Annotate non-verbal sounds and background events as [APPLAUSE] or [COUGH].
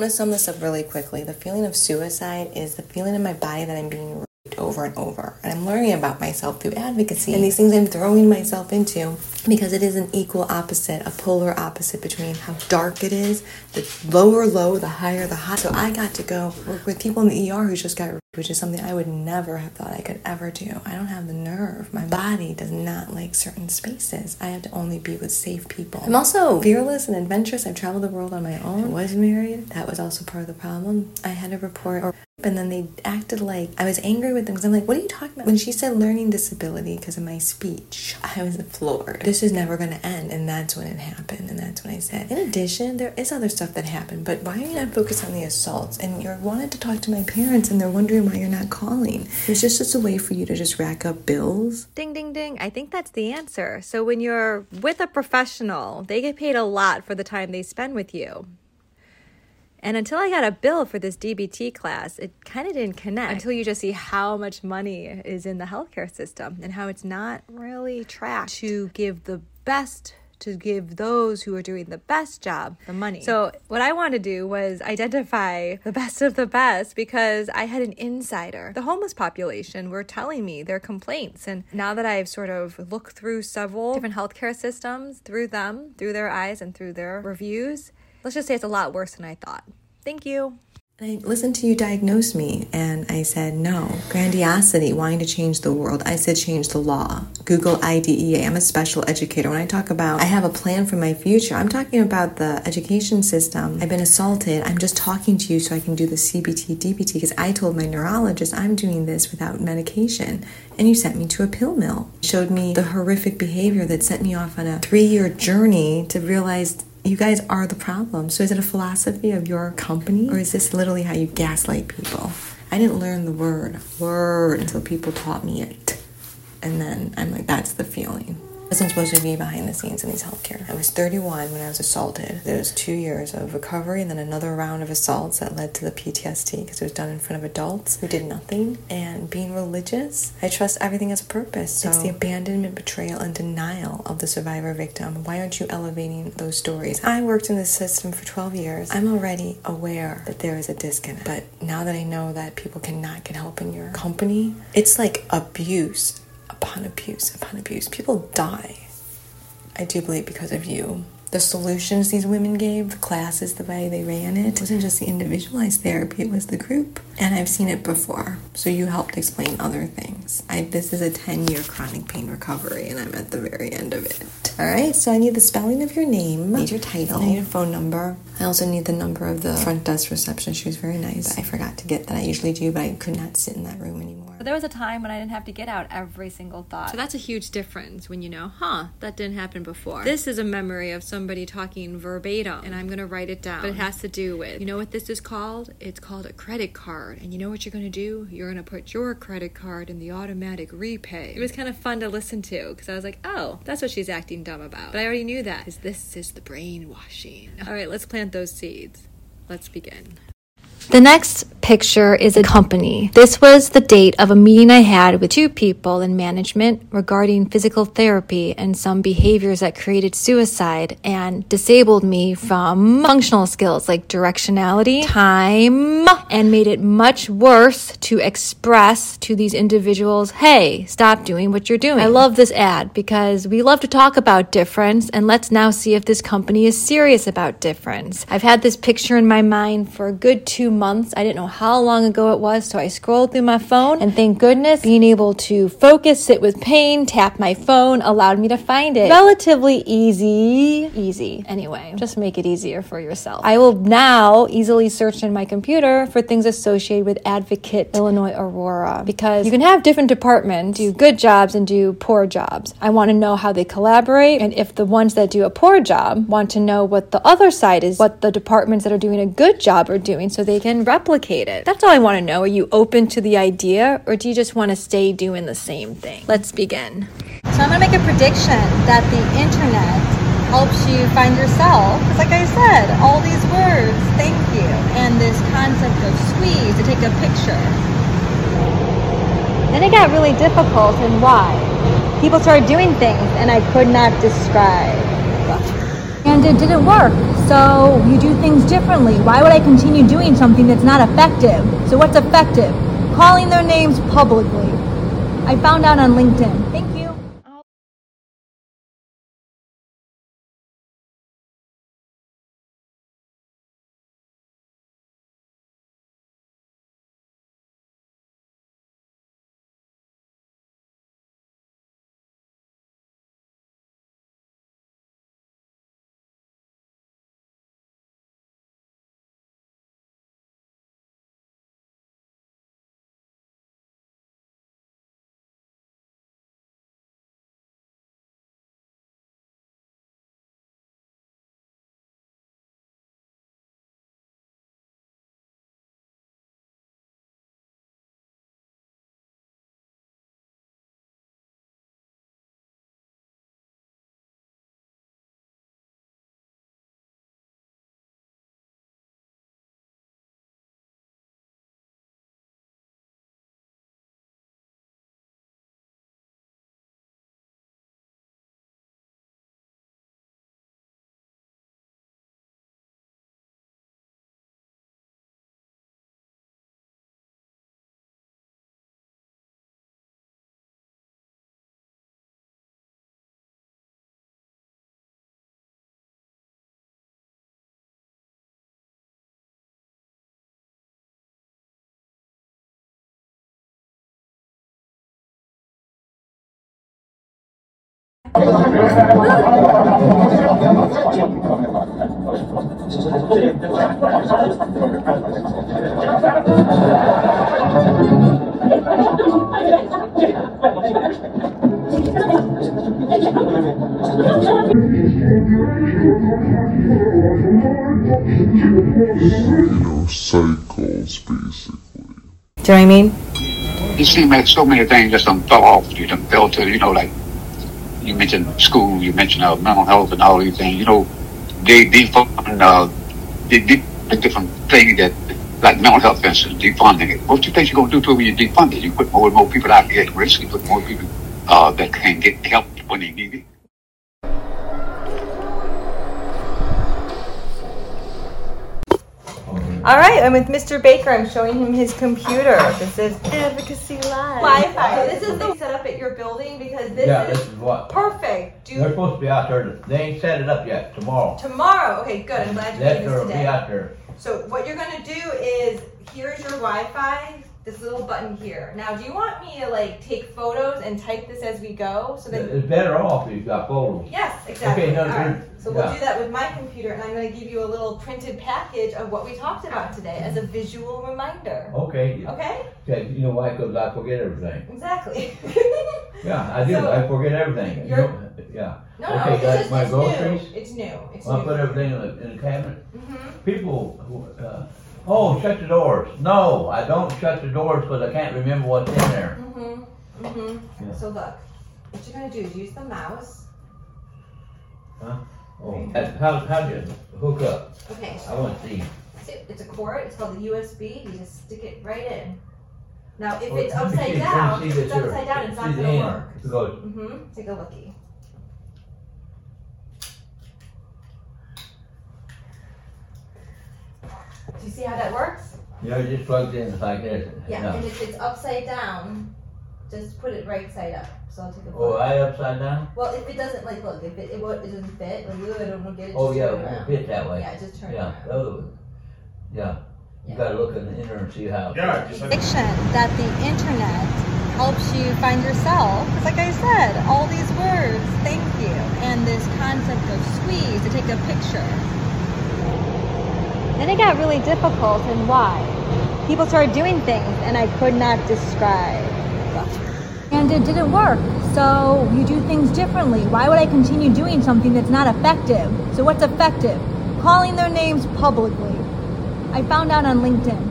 I'm gonna sum this up really quickly. The feeling of suicide is the feeling in my body that I'm being over and over. And I'm learning about myself through advocacy and these things I'm throwing myself into because it is an equal opposite, a polar opposite between how dark it is, the lower low, the higher the hot. So I got to go work with people in the ER who just got which is something I would never have thought I could ever do. I don't have the nerve. My body does not like certain spaces. I have to only be with safe people. I'm also fearless and adventurous. I've traveled the world on my own. I was married. That was also part of the problem. I had a report or and then they acted like I was angry with them because I'm like, what are you talking about? When she said learning disability because of my speech, I was floored. This is never going to end. And that's when it happened. And that's when I said, in addition, there is other stuff that happened, but why are you not focused on the assaults? And you're wanting to talk to my parents and they're wondering wondering why you're not calling. It's just just a way for you to just rack up bills. Ding, ding, ding. I think that's the answer. So when you're with a professional, they get paid a lot for the time they spend with you. And until I got a bill for this DBT class, it kind of didn't connect until you just see how much money is in the healthcare system and how it's not really tracked to give the best to give those who are doing the best job the money. So, what I wanted to do was identify the best of the best because I had an insider. The homeless population were telling me their complaints. And now that I've sort of looked through several different healthcare systems through them, through their eyes, and through their reviews, let's just say it's a lot worse than I thought. Thank you. I listened to you diagnose me, and I said, no. Grandiosity, wanting to change the world. I said, change the law. Google IDEA. I'm a special educator. When I talk about I have a plan for my future, I'm talking about the education system. I've been assaulted. I'm just talking to you so I can do the CBT, DBT, because I told my neurologist I'm doing this without medication. And you sent me to a pill mill. Showed me the horrific behavior that sent me off on a three year journey to realize you guys are the problem. So is it a philosophy of your company or is this literally how you gaslight people? I didn't learn the word word until people taught me it. And then I'm like, that's the feeling wasn't supposed to be behind the scenes in these healthcare. I was 31 when I was assaulted. There was two years of recovery and then another round of assaults that led to the PTSD because it was done in front of adults who did nothing. And being religious, I trust everything has a purpose. So it's the abandonment, betrayal, and denial of the survivor victim. Why aren't you elevating those stories? I worked in this system for 12 years. I'm already aware that there is a disconnect. But now that I know that people cannot get help in your company, it's like abuse upon abuse upon abuse. People die, I do believe, because of you the solutions these women gave, the classes, the way they ran it. It wasn't just the individualized therapy, it was the group. And I've seen it before. So you helped explain other things. I, this is a 10 year chronic pain recovery, and I'm at the very end of it. All right, so I need the spelling of your name, I need your title, I need a phone number. I also need the number of the front desk receptionist. She was very nice. I forgot to get that. I usually do, but I could not sit in that room anymore. But there was a time when I didn't have to get out every single thought. So that's a huge difference when you know, huh, that didn't happen before. This is a memory of somebody talking verbatim, and I'm going to write it down. But it has to do with, you know what this is called? It's called a credit card. And you know what you're going to do? You're going to put your credit card in the automatic repay. It was kind of fun to listen to because I was like, oh, that's what she's acting dumb about. But I already knew that because this is the brainwashing. All right, let's plant those seeds. Let's begin. The next picture is a company. This was the date of a meeting I had with two people in management regarding physical therapy and some behaviors that created suicide and disabled me from functional skills like directionality, time, and made it much worse to express to these individuals, hey, stop doing what you're doing. I love this ad because we love to talk about difference and let's now see if this company is serious about difference. I've had this picture in my mind for a good two months. I didn't know how long ago it was, so I scrolled through my phone, and thank goodness being able to focus, sit with pain, tap my phone allowed me to find it. Relatively easy. Easy. Anyway, just make it easier for yourself. I will now easily search in my computer for things associated with Advocate Illinois Aurora because you can have different departments do good jobs and do poor jobs. I want to know how they collaborate, and if the ones that do a poor job want to know what the other side is, what the departments that are doing a good job are doing so they can can replicate it. That's all I want to know. Are you open to the idea or do you just want to stay doing the same thing? Let's begin. So I'm going to make a prediction that the internet helps you find yourself. Because like I said, all these words, thank you, and this concept of squeeze to take a picture. Then it got really difficult and why? People started doing things and I could not describe. And it didn't work. So you do things differently. Why would I continue doing something that's not effective? So what's effective? Calling their names publicly. I found out on LinkedIn. Cycles basically. Do you know what I mean? You seemed like so many things just done fell off. You done fell to, you know, like you mentioned school, you mentioned uh, mental health and all these things. You know, they defund, uh, they did different things that, like mental health, for instance, defunding it. What do you think you're going to do to it when you defund it? You put more and more people out here at risk. You put more people uh, that can get help when they need it. All right, I'm with Mr. Baker. I'm showing him his computer. This is Advocacy Live. Wi-Fi. So this is the set up at your building because this Yeah, is this is what, perfect. Do they're supposed to be out there, they ain't set it up yet, tomorrow. tomorrow. Okay, good. I'm glad you're That's doing this gonna be today. out there. So what you're gonna do is here's your Wi-Fi. This little button here. Now, do you want me to like take photos and type this as we go so that It's better off if you've got photos. Yes, exactly. Okay, no, All right. you're- So we'll do that with my computer, and I'm going to give you a little printed package of what we talked about today as a visual reminder. Okay, Okay? okay, you know why, cause I forget everything. Exactly. [LAUGHS] Yeah, I do, So, I forget everything, you know, yeah. no, no, Okay, it's like just my it's groceries? new. It's new. It's I new. put everything in the, in the cabinet. hmm People who, uh, oh, shut the doors. No, I don't shut the doors because I can't remember what's in there. Mm-hmm. Mm-hmm. Yeah. So look, what you're gonna do is use the mouse. Huh? Oh, how, how do you hook up? Okay. I want to see. See, It's a cord. It's called the USB. You just stick it right in. Now, if Oh, it's let me upside let me down, see if this it's here. upside down, it's not the gonna end. work. Mm-hmm. Take a looky. Do you see how that works? You know, it just plugs in like this. Yeah. And if it's upside down, just put it right side up. So I'll take a Oh, photo. I upside down? Well, if it doesn't like look, if it it, won't- it doesn't fit, like ooh, I don't want to get it. Oh, just yeah, turn it around. fit that way. Yeah, just turn Yeah, around. oh, yeah. You gotta look in the inner and see how. Yeah, just like Fiction that the internet helps you find yourself. It's like I said, all these words, thank you, and this concept of squeeze to take a picture. Then it got really difficult, and why? People started doing things, and I could not describe. And it didn't work. So you do things differently. Why would I continue doing something that's not effective? So what's effective? Calling their names publicly. I found out on LinkedIn.